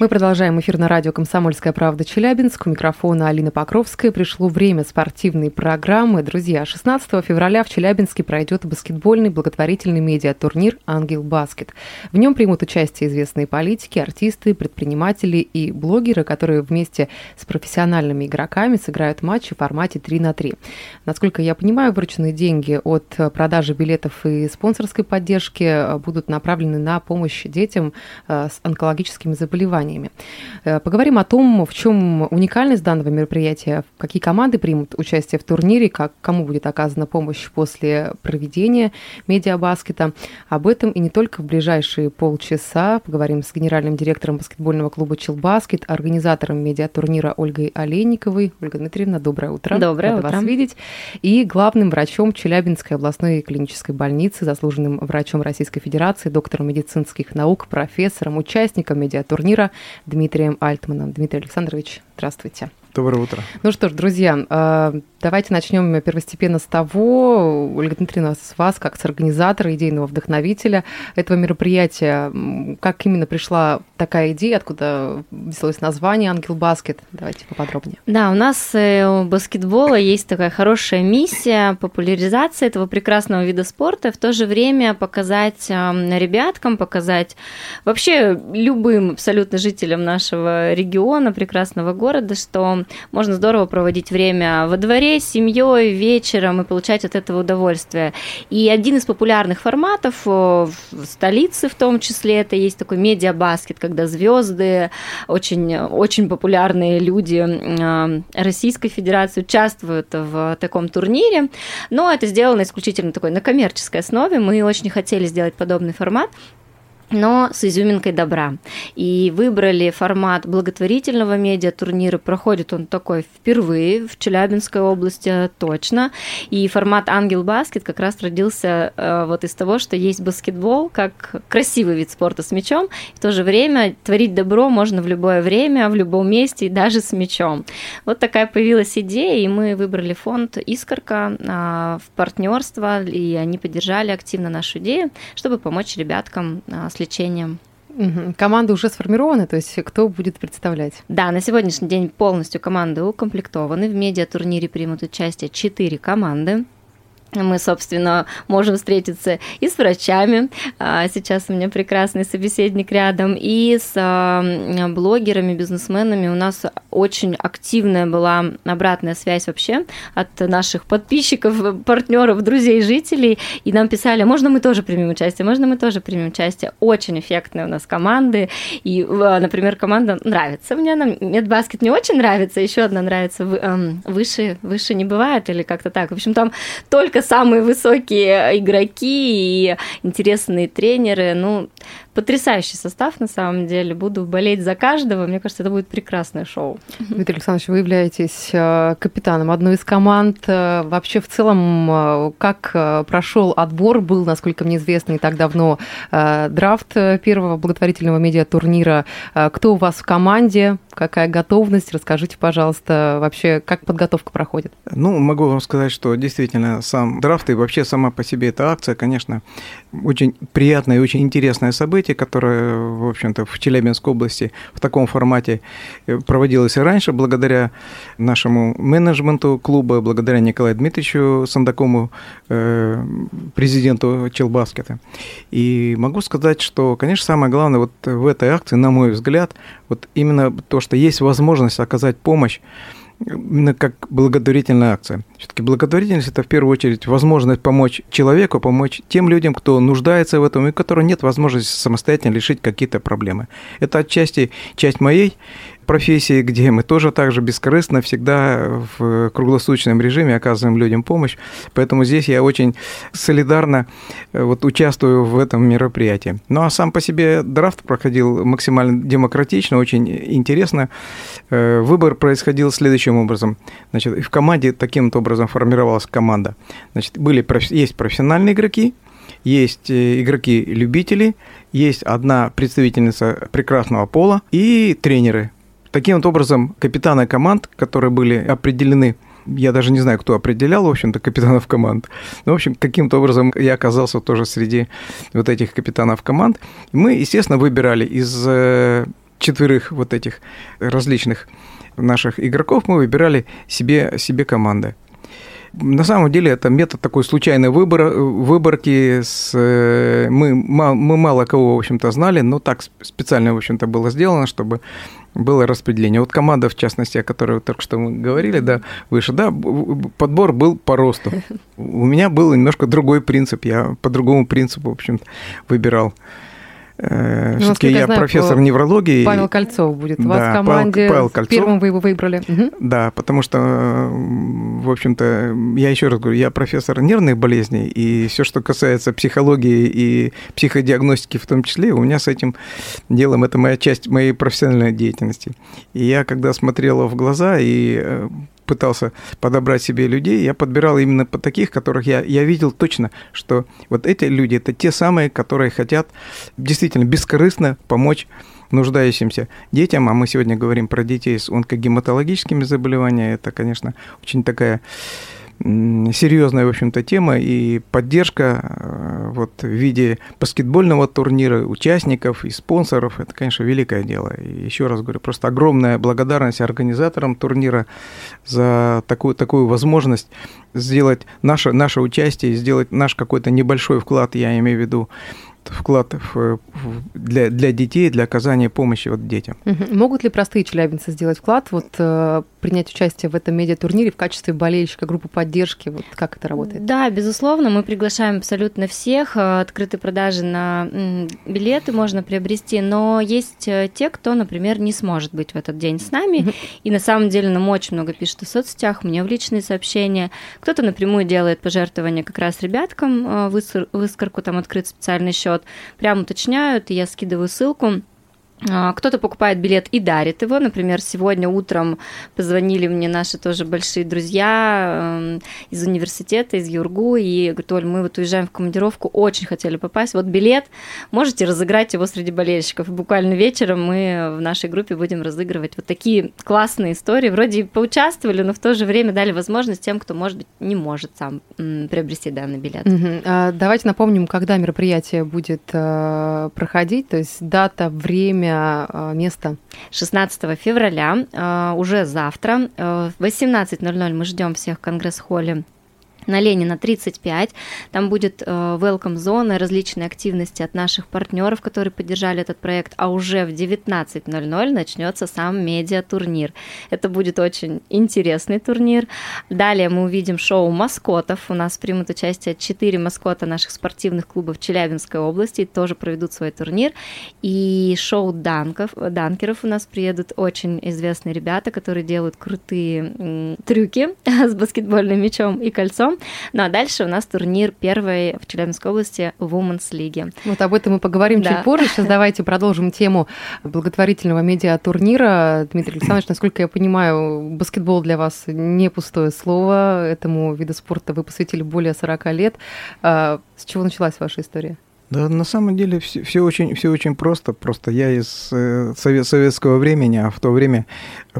Мы продолжаем эфир на радио «Комсомольская правда» Челябинск. У микрофона Алина Покровская. Пришло время спортивной программы. Друзья, 16 февраля в Челябинске пройдет баскетбольный благотворительный медиатурнир «Ангел Баскет». В нем примут участие известные политики, артисты, предприниматели и блогеры, которые вместе с профессиональными игроками сыграют матчи в формате 3 на 3. Насколько я понимаю, вырученные деньги от продажи билетов и спонсорской поддержки будут направлены на помощь детям э, с онкологическими заболеваниями компаниями. Э, поговорим о том, в чем уникальность данного мероприятия, какие команды примут участие в турнире, как, кому будет оказана помощь после проведения медиабаскета. Об этом и не только в ближайшие полчаса. Поговорим с генеральным директором баскетбольного клуба «Челбаскет», организатором медиатурнира Ольгой Олейниковой. Ольга Дмитриевна, доброе утро. Доброе Рада утро. вас видеть. И главным врачом Челябинской областной клинической больницы, заслуженным врачом Российской Федерации, доктором медицинских наук, профессором, участником медиатурнира Дмитрием Альтманом. Дмитрий Александрович, здравствуйте. Доброе утро. Ну что ж, друзья, э, давайте начнем первостепенно с того, Ольга Дмитриевна, с вас, как с организатора, идейного вдохновителя этого мероприятия, как именно пришла такая идея, откуда взялось название «Ангел Баскет»? Давайте поподробнее. Да, у нас э, у баскетбола есть такая хорошая миссия популяризации этого прекрасного вида спорта, в то же время показать э, ребяткам, показать вообще любым абсолютно жителям нашего региона, прекрасного города, что можно здорово проводить время во дворе с семьей, вечером и получать от этого удовольствие. И один из популярных форматов э, в столице в том числе, это есть такой медиабаскет, когда звезды, очень, очень популярные люди э, Российской Федерации участвуют в таком турнире, но это сделано исключительно такой на коммерческой основе. Мы очень хотели сделать подобный формат, но с изюминкой добра. И выбрали формат благотворительного медиатурнира. Проходит он такой впервые в Челябинской области точно. И формат Ангел Баскет как раз родился э, вот из того, что есть баскетбол как красивый вид спорта с мячом. В то же время творить добро можно в любое время, в любом месте и даже с мячом. Вот такая появилась идея, и мы выбрали фонд «Искорка» а, в партнерство, и они поддержали активно нашу идею, чтобы помочь ребяткам а, с лечением. Команда уже сформирована, то есть кто будет представлять? Да, на сегодняшний день полностью команды укомплектованы. В медиатурнире примут участие четыре команды. Мы, собственно, можем встретиться и с врачами. А, Сейчас у меня прекрасный собеседник рядом, и с а, блогерами, бизнесменами. У нас очень активная была обратная связь вообще от наших подписчиков, партнеров, друзей, жителей. И нам писали, можно мы тоже примем участие, можно мы тоже примем участие. Очень эффектные у нас команды. И, а, например, команда нравится мне, нам медбаскет не очень нравится, еще одна нравится, эм, выше, выше не бывает или как-то так. В общем, там только самые высокие игроки и интересные тренеры. Ну, потрясающий состав на самом деле. Буду болеть за каждого. Мне кажется, это будет прекрасное шоу. Дмитрий Александрович, вы являетесь э, капитаном одной из команд. Э, Вообще, в целом, э, как прошел отбор, был, насколько мне известно, не так давно драфт первого благотворительного медиатурнира. Кто у вас в команде? Какая готовность? Расскажите, пожалуйста, вообще, как подготовка проходит? Ну, могу вам сказать, что действительно сам драфт и вообще сама по себе эта акция, конечно, очень приятное и очень интересное событие, которое, в общем-то, в Челябинской области в таком формате э, проводилось и раньше, благодаря нашему менеджменту клуба, благодаря Николаю Дмитриевичу Сандакому, э, президенту Челбаскета. И могу сказать, что, конечно, самое главное вот в этой акции, на мой взгляд, вот именно то, что есть возможность оказать помощь как благотворительная акция. Все-таки благотворительность это в первую очередь возможность помочь человеку, помочь тем людям, кто нуждается в этом и у которых нет возможности самостоятельно решить какие-то проблемы. Это отчасти часть моей профессии, где мы тоже так же бескорыстно всегда в круглосуточном режиме оказываем людям помощь. Поэтому здесь я очень солидарно э, вот, участвую в этом мероприятии. Ну а сам по себе драфт проходил максимально демократично, очень интересно. Э, выбор происходил следующим образом. Значит, в команде таким образом формировалась команда. Значит, были, есть профессиональные игроки, есть э, игроки-любители, есть одна представительница прекрасного пола и тренеры. Таким вот образом, капитаны команд, которые были определены я даже не знаю, кто определял, в общем-то, капитанов команд. Но, в общем, каким-то образом я оказался тоже среди вот этих капитанов команд. Мы, естественно, выбирали из э, четверых вот этих различных наших игроков, мы выбирали себе, себе команды. На самом деле это метод такой случайной выбора, выборки. С, э, мы, мы мало кого, в общем-то, знали, но так специально, в общем-то, было сделано, чтобы было распределение. Вот команда, в частности, о которой только что мы говорили, да, выше, да, подбор был по росту. У меня был немножко другой принцип, я по другому принципу, в общем выбирал. Э, ну, Все-таки я, знаю, профессор неврологии. Павел Кольцов будет у да, вас в команде. Павел, Павел Кольцов. Первым вы его выбрали. Угу. Да, потому что, в общем-то, я еще раз говорю, я профессор нервных болезней, и все, что касается психологии и психодиагностики в том числе, у меня с этим делом это моя часть моей профессиональной деятельности. И я, когда смотрела в глаза и э, пытался подобрать себе людей, я подбирал именно по таких, которых я, я видел точно, что вот эти люди, это те самые, которые хотят действительно бескорыстно помочь нуждающимся детям, а мы сегодня говорим про детей с онкогематологическими заболеваниями, это, конечно, очень такая серьезная, в общем-то, тема и поддержка э, вот, в виде баскетбольного турнира, участников и спонсоров, это, конечно, великое дело. И еще раз говорю, просто огромная благодарность организаторам турнира за такую, такую возможность сделать наше, наше участие, сделать наш какой-то небольшой вклад, я имею в виду, вклад в, для, для детей, для оказания помощи вот детям. Могут ли простые челябинцы сделать вклад, вот э, принять участие в этом медиатурнире в качестве болельщика, группы поддержки? Вот как это работает? Да, безусловно, мы приглашаем абсолютно всех. Э, открытые продажи на билеты можно приобрести, но есть э, те, кто, например, не сможет быть в этот день с нами, и на самом деле нам очень много пишут в соцсетях, мне в личные сообщения. Кто-то напрямую делает пожертвования как раз ребяткам, в Искорку там открыт специальный счет, счет, прям уточняют, и я скидываю ссылку. А, кто-то покупает билет и дарит его. Например, сегодня утром позвонили мне наши тоже большие друзья эм, из университета, из Юргу, и говорят, Оль, мы вот уезжаем в командировку, очень хотели попасть. Вот билет, можете разыграть его среди болельщиков. И буквально вечером мы в нашей группе будем разыгрывать вот такие классные истории. Вроде поучаствовали, но в то же время дали возможность тем, кто, может быть, не может сам приобрести данный билет. Угу. А, давайте напомним, когда мероприятие будет э, проходить, то есть дата, время, время, а, место? 16 февраля, а, уже завтра, э, в 18.00 мы ждем всех в Конгресс-холле на Ленина 35. Там будет э, welcome зона, различные активности от наших партнеров, которые поддержали этот проект, а уже в 19.00 начнется сам медиа-турнир. Это будет очень интересный турнир. Далее мы увидим шоу маскотов. У нас примут участие 4 маскота наших спортивных клубов Челябинской области, тоже проведут свой турнир. И шоу данков, данкеров у нас приедут очень известные ребята, которые делают крутые трюки с баскетбольным мячом и кольцом. Ну а дальше у нас турнир первой в Челябинской области Women's League. Вот об этом мы поговорим да. чуть позже. Сейчас давайте продолжим тему благотворительного медиатурнира. Дмитрий Александрович, насколько я понимаю, баскетбол для вас не пустое слово. Этому виду спорта вы посвятили более 40 лет. А, с чего началась ваша история? Да, на самом деле все, все, очень, все очень просто. Просто я из э, совет, советского времени, а в то время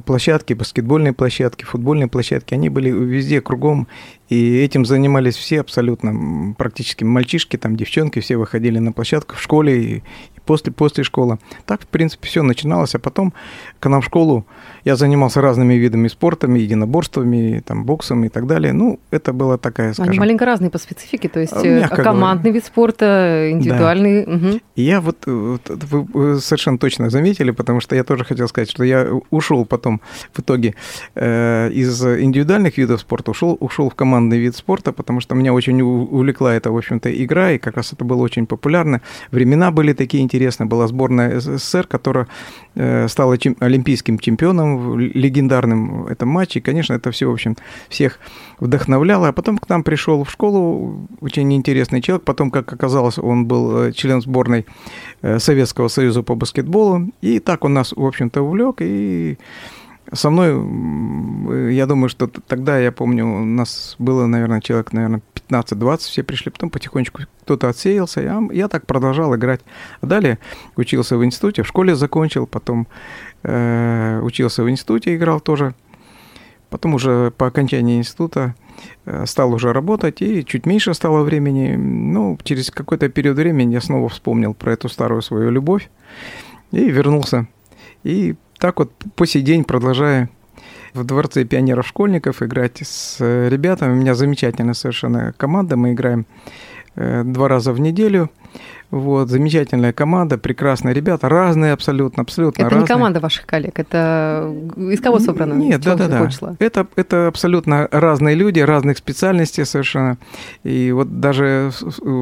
площадки, баскетбольные площадки, футбольные площадки, они были везде кругом, и этим занимались все абсолютно, практически мальчишки, там девчонки, все выходили на площадку в школе и, после, после школы. Так, в принципе, все начиналось, а потом к нам в школу я занимался разными видами спорта, единоборствами, там, боксом и так далее. Ну, это была такая, скажем... Они маленько разные по специфике, то есть э, командный говоря. вид спорта, индивидуальный. Да. Угу. Я вот, вот, вы совершенно точно заметили, потому что я тоже хотел сказать, что я ушел потом в итоге э, из индивидуальных видов спорта, ушел, ушел в командный вид спорта, потому что меня очень увлекла эта, в общем-то, игра, и как раз это было очень популярно. Времена были такие интересные, интересная была сборная СССР, которая э, стала олимпийским чемпионом, легендарным в этом матче. И, конечно, это все, в общем, всех вдохновляло. А потом к нам пришел в школу очень интересный человек. Потом, как оказалось, он был э, член сборной Советского Союза по баскетболу. И так он нас, в общем-то, увлек. И со мной, я думаю, что тогда, я помню, у нас было, наверное, человек, наверное, 15-20, все пришли, потом потихонечку кто-то отсеялся, я, я так продолжал играть. Далее учился в институте, в школе закончил, потом э, учился в институте, играл тоже. Потом уже по окончании института э, стал уже работать, и чуть меньше стало времени. Ну, через какой-то период времени я снова вспомнил про эту старую свою любовь и вернулся. И так вот по сей день продолжаю в Дворце пионеров-школьников играть с ребятами. У меня замечательная совершенно команда. Мы играем э, два раза в неделю. Вот, замечательная команда, прекрасные ребята, разные абсолютно, абсолютно это разные. не команда ваших коллег, это из кого собрано? Нет, да, да, да. Это, это абсолютно разные люди, разных специальностей совершенно. И вот даже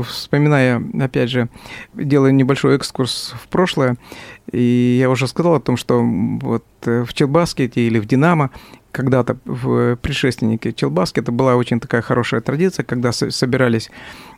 вспоминая, опять же, делая небольшой экскурс в прошлое, и я уже сказал о том, что вот в Челбаскете или в Динамо когда-то в предшественнике Челбаскета была очень такая хорошая традиция, когда собирались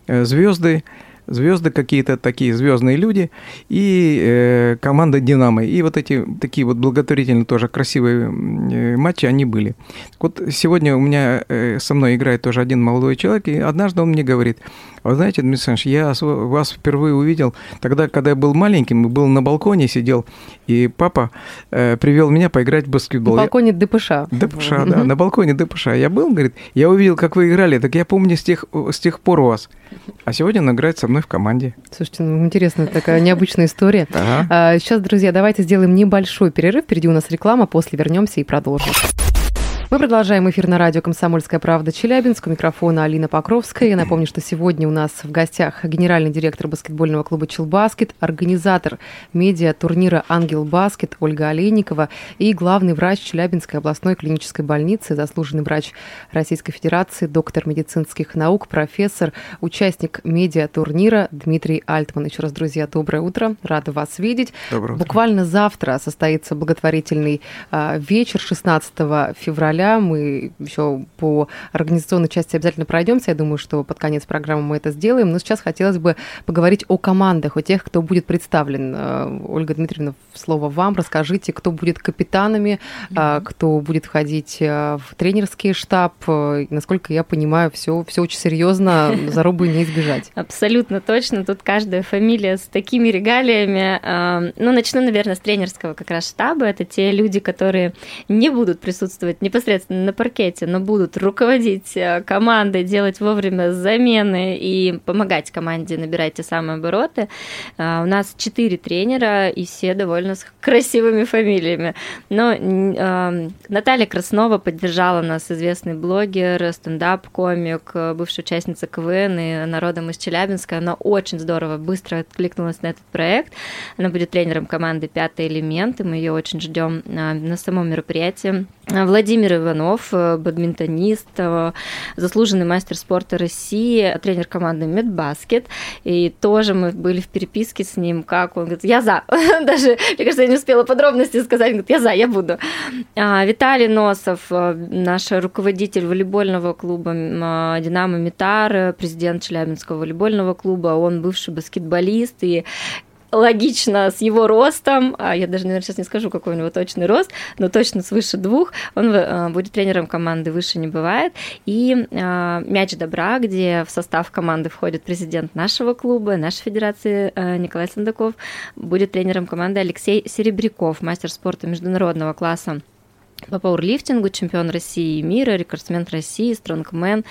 э, звезды, звезды какие-то такие звездные люди и э, команда Динамо. И вот эти такие вот благотворительные тоже красивые э, матчи они были. Вот сегодня у меня э, со мной играет тоже один молодой человек, и однажды он мне говорит, вы знаете, Дмитрий Александрович, я вас впервые увидел тогда, когда я был маленьким, был на балконе, сидел, и папа э, привел меня поиграть в баскетбол. На балконе ДПШ. ДПШ, да, на балконе ДПШ. Я был, говорит, я увидел, как вы играли, так я помню с тех, с тех пор у вас. А сегодня он играет со мной в команде. Слушайте, ну интересная такая необычная история. Ага. Сейчас, друзья, давайте сделаем небольшой перерыв. Впереди у нас реклама, после вернемся и продолжим. Мы продолжаем эфир на радио «Комсомольская правда» Челябинск. У микрофона Алина Покровская. Я напомню, что сегодня у нас в гостях генеральный директор баскетбольного клуба «Челбаскет», организатор медиа-турнира «Ангел Баскет» Ольга Олейникова и главный врач Челябинской областной клинической больницы, заслуженный врач Российской Федерации, доктор медицинских наук, профессор, участник медиа-турнира Дмитрий Альтман. Еще раз, друзья, доброе утро. Рада вас видеть. Доброе утро. Буквально завтра состоится благотворительный а, вечер 16 февраля февраля. Мы еще по организационной части обязательно пройдемся. Я думаю, что под конец программы мы это сделаем. Но сейчас хотелось бы поговорить о командах, о тех, кто будет представлен. Э, Ольга Дмитриевна, слово вам. Расскажите, кто будет капитанами, mm-hmm. кто будет входить э, в тренерский штаб. Насколько я понимаю, все, все очень серьезно, зарубы не избежать. Абсолютно точно. Тут каждая фамилия с такими регалиями. Ну, начну, наверное, с тренерского как раз штаба. Это те люди, которые не будут присутствовать непосредственно непосредственно на паркете, но будут руководить э, командой, делать вовремя замены и помогать команде набирать те самые обороты. Э, у нас четыре тренера, и все довольно с красивыми фамилиями. Но э, Наталья Краснова поддержала нас, известный блогер, стендап-комик, бывшая участница КВН и народом из Челябинска. Она очень здорово, быстро откликнулась на этот проект. Она будет тренером команды «Пятый элемент», и мы ее очень ждем на самом мероприятии. Владимир Иванов, э, бадминтонист, э, заслуженный мастер спорта России, тренер команды Медбаскет. И тоже мы были в переписке с ним, как он говорит, я за. Даже, мне кажется, я не успела подробности сказать, он говорит, я за, я буду. А, Виталий Носов, э, наш руководитель волейбольного клуба «Динамо Митар», президент Челябинского волейбольного клуба, он бывший баскетболист, и логично с его ростом, а я даже, наверное, сейчас не скажу, какой у него точный рост, но точно свыше двух, он э, будет тренером команды «Выше не бывает». И э, «Мяч добра», где в состав команды входит президент нашего клуба, нашей федерации э, Николай Сандаков, будет тренером команды Алексей Серебряков, мастер спорта международного класса по пауэрлифтингу, чемпион России и мира, рекордсмен России, стронгмен,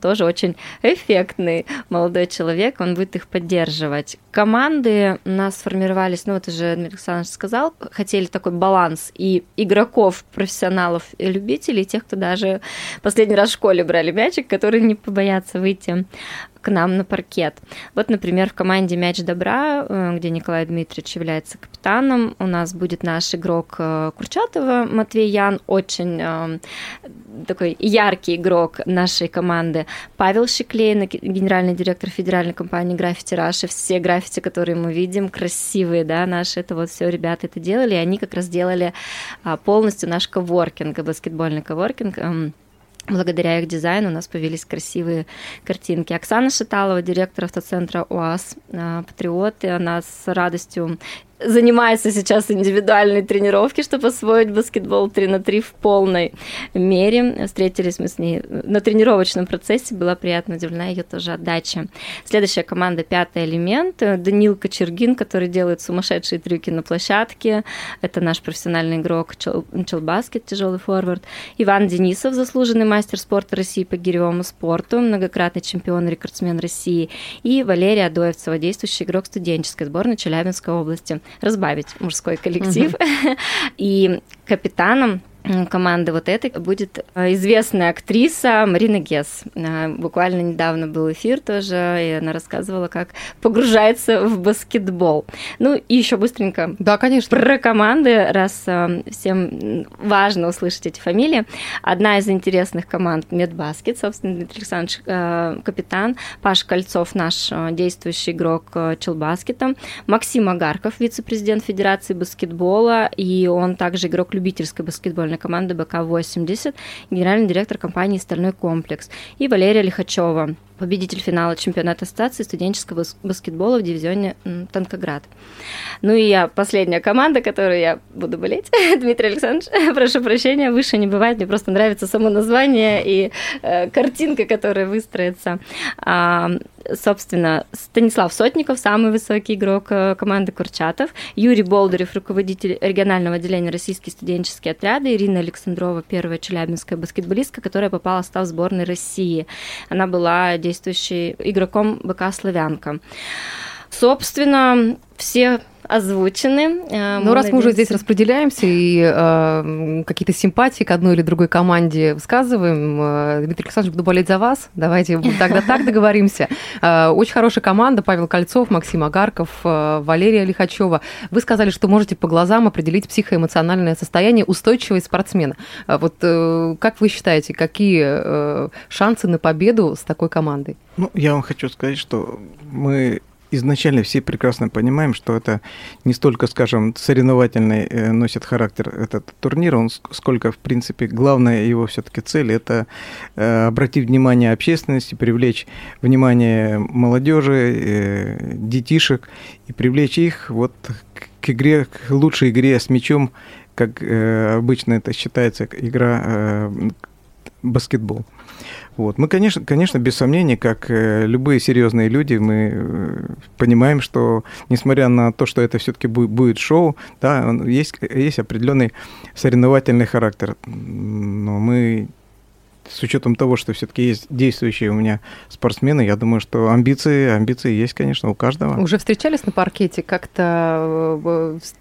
тоже очень эффектный молодой человек, он будет их поддерживать. Команды у нас сформировались, ну, это же Дмитрий Александрович сказал, хотели такой баланс и игроков, профессионалов и любителей, тех, кто даже последний раз в школе брали мячик, которые не побоятся выйти к нам на паркет. Вот, например, в команде «Мяч добра», э, где Николай Дмитриевич является капитаном, у нас будет наш игрок э, Курчатова Матвей Ян, очень э, такой яркий игрок нашей команды. Павел Щеклейн, генеральный директор федеральной компании «Граффити Раши». Все граффити, которые мы видим, красивые, да, наши, это вот все ребята это делали, и они как раз делали а, полностью наш коворкинг, баскетбольный коворкинг эм, Благодаря их дизайну у нас появились красивые картинки. Оксана Шаталова, директор автоцентра УАЗ, э, патриоты, она с радостью занимается сейчас индивидуальной тренировки, чтобы освоить баскетбол 3 на 3 в полной мере. Встретились мы с ней на тренировочном процессе, была приятно удивлена ее тоже отдача. Следующая команда «Пятый элемент». Данил Кочергин, который делает сумасшедшие трюки на площадке. Это наш профессиональный игрок Челбаскет, тяжелый форвард. Иван Денисов, заслуженный мастер спорта России по гиревому спорту, многократный чемпион рекордсмен России. И Валерия Адоевцева, действующий игрок студенческой сборной Челябинской области разбавить мужской коллектив. И капитаном команды вот этой будет э, известная актриса Марина Гес. Э, буквально недавно был эфир тоже, и она рассказывала, как погружается в баскетбол. Ну и еще быстренько. Да, конечно. Про команды, раз э, всем важно услышать эти фамилии. Одна из интересных команд Медбаскет, собственно, Дмитрий Александрович капитан, Паш Кольцов наш действующий игрок Челбаскета, Максим Агарков, вице-президент Федерации баскетбола, и он также игрок любительской баскетбольной футбольной команды БК-80, генеральный директор компании «Стальной комплекс», и Валерия Лихачева, победитель финала чемпионата ассоциации студенческого баскетбола в дивизионе Танкоград. Ну и я последняя команда, которую я буду болеть. Дмитрий Александрович, прошу прощения, выше не бывает, мне просто нравится само название и э, картинка, которая выстроится. А, собственно, Станислав Сотников, самый высокий игрок э, команды Курчатов, Юрий Болдырев, руководитель регионального отделения российские студенческие отряды, Ирина Александрова, первая челябинская баскетболистка, которая попала в состав сборной России. Она была действующий игроком БК «Славянка». Собственно, все озвучены. Э, ну, раз мы уже здесь распределяемся и э, какие-то симпатии к одной или другой команде высказываем, э, Дмитрий Александрович, буду болеть за вас. Давайте тогда так договоримся. Э, очень хорошая команда. Павел Кольцов, Максим Агарков, э, Валерия Лихачева. Вы сказали, что можете по глазам определить психоэмоциональное состояние устойчивой спортсмена. Э, вот э, как вы считаете, какие э, шансы на победу с такой командой? Ну, я вам хочу сказать, что мы изначально все прекрасно понимаем, что это не столько, скажем, соревновательный э, носит характер этот турнир, он сколько, в принципе, главная его все-таки цель это э, обратить внимание общественности, привлечь внимание молодежи, э, детишек и привлечь их вот к игре, к лучшей игре с мячом, как обычно это считается игра баскетбол. Вот. Мы, конечно, конечно, без сомнения, как э, любые серьезные люди, мы э, понимаем, что несмотря на то, что это все-таки будет, шоу, да, есть, есть определенный соревновательный характер. Но мы с учетом того, что все-таки есть действующие у меня спортсмены, я думаю, что амбиции, амбиции есть, конечно, у каждого. Уже встречались на паркете, как-то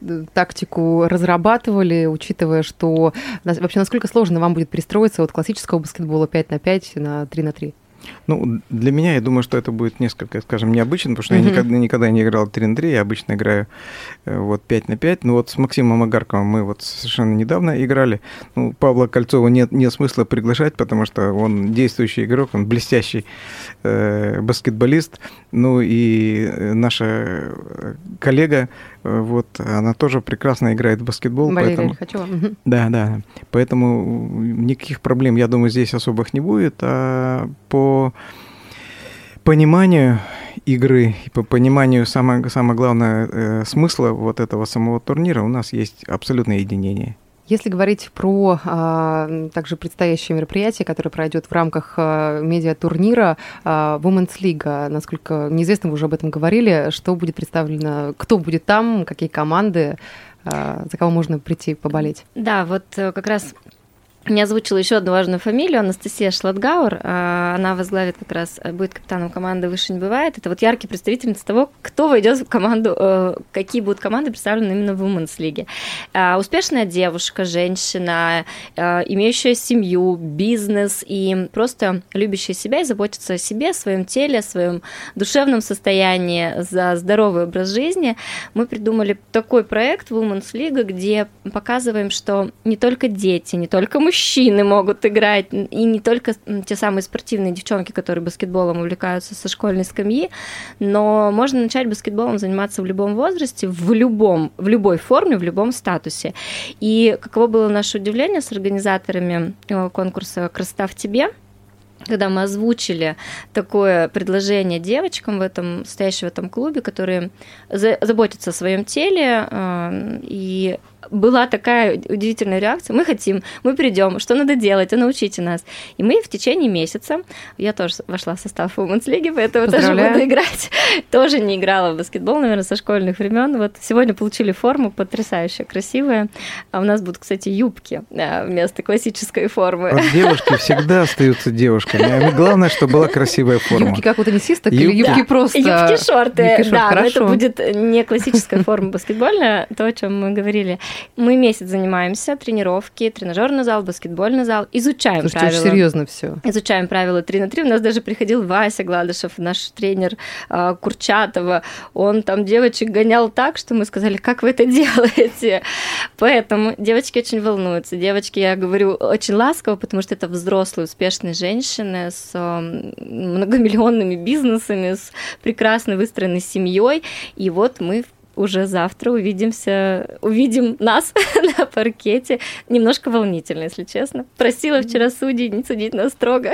э, тактику разрабатывали, учитывая, что вообще насколько сложно вам будет перестроиться от классического баскетбола 5 на 5 на 3 на 3? Ну, для меня, я думаю, что это будет несколько, скажем, необычно, потому что mm-hmm. я никогда, никогда не играл 3 на 3, я обычно играю э, вот 5 на 5. Но вот с Максимом Агарковым мы вот совершенно недавно играли. Ну, Павла Кольцова нет, нет смысла приглашать, потому что он действующий игрок, он блестящий э, баскетболист. Ну и э, наша э, коллега вот, она тоже прекрасно играет в баскетбол. Валерия поэтому... Лихачева. Да, да. Поэтому никаких проблем, я думаю, здесь особых не будет. А по пониманию игры и по пониманию самое, самое главное э, смысла вот этого самого турнира у нас есть абсолютное единение. Если говорить про а, также предстоящее мероприятие, которое пройдет в рамках а, медиатурнира а, Women's League, насколько неизвестно, вы уже об этом говорили, что будет представлено, кто будет там, какие команды, а, за кого можно прийти поболеть? Да, вот э, как раз не озвучила еще одну важную фамилию, Анастасия Шладгауэр. А, она возглавит как раз, э, будет капитаном команды «Выше не бывает». Это вот яркий представительница того, кто войдет в команду, э, какие будут команды представлены именно в Women's League. А, успешная девушка, женщина, э, имеющая семью, бизнес и просто любящая себя и заботится о себе, о своем теле, о своем душевном состоянии, за здоровый образ жизни. Мы придумали такой проект Women's League, где показываем, что не только дети, не только мужчины, мужчины могут играть, и не только те самые спортивные девчонки, которые баскетболом увлекаются со школьной скамьи, но можно начать баскетболом заниматься в любом возрасте, в любом, в любой форме, в любом статусе. И каково было наше удивление с организаторами э, конкурса «Красота в тебе», когда мы озвучили такое предложение девочкам в этом, стоящим в этом клубе, которые заботятся о своем теле э, и была такая удивительная реакция. Мы хотим, мы придем, что надо делать, а научите нас. И мы в течение месяца, я тоже вошла в состав Women's League, поэтому тоже буду играть. Тоже не играла в баскетбол, наверное, со школьных времен. Вот сегодня получили форму потрясающая, красивая. А у нас будут, кстати, юбки вместо классической формы. Вот девушки всегда остаются девушками. А главное, чтобы была красивая форма. Юбки как у теннисисток или юбки да. просто? Юбки-шорты, да, но это будет не классическая форма баскетбольная, то, о чем мы говорили. Мы месяц занимаемся, тренировки, тренажерный зал, баскетбольный зал, изучаем Слушайте, правила. очень серьезно все. Изучаем правила 3 на 3. У нас даже приходил Вася Гладышев, наш тренер а, Курчатова. Он там девочек гонял так, что мы сказали, как вы это делаете? Поэтому девочки очень волнуются. Девочки, я говорю, очень ласково, потому что это взрослые, успешные женщины с многомиллионными бизнесами, с прекрасно выстроенной семьей. И вот мы в уже завтра увидимся, увидим нас на паркете. Немножко волнительно, если честно. Просила вчера судей не судить нас строго.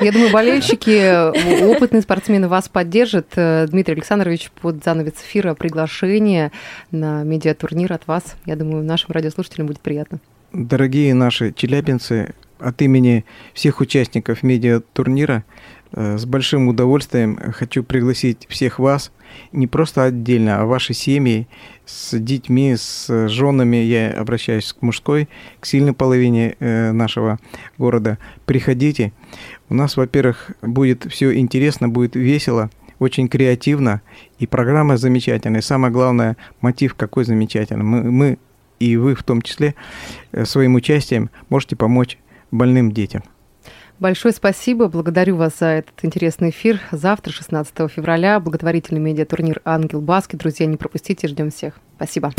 Я думаю, болельщики, опытные спортсмены вас поддержат. Дмитрий Александрович, под занавес эфира приглашение на медиатурнир от вас. Я думаю, нашим радиослушателям будет приятно. Дорогие наши челябинцы, от имени всех участников медиатурнира э, с большим удовольствием хочу пригласить всех вас – не просто отдельно, а ваши семьи с детьми, с женами, я обращаюсь к мужской, к сильной половине э, нашего города. Приходите. У нас, во-первых, будет все интересно, будет весело, очень креативно, и программа замечательная. самое главное, мотив какой замечательный. Мы, мы и вы в том числе э, своим участием можете помочь больным детям. Большое спасибо. Благодарю вас за этот интересный эфир. Завтра, 16 февраля, благотворительный медиатурнир «Ангел Баски». Друзья, не пропустите, ждем всех. Спасибо.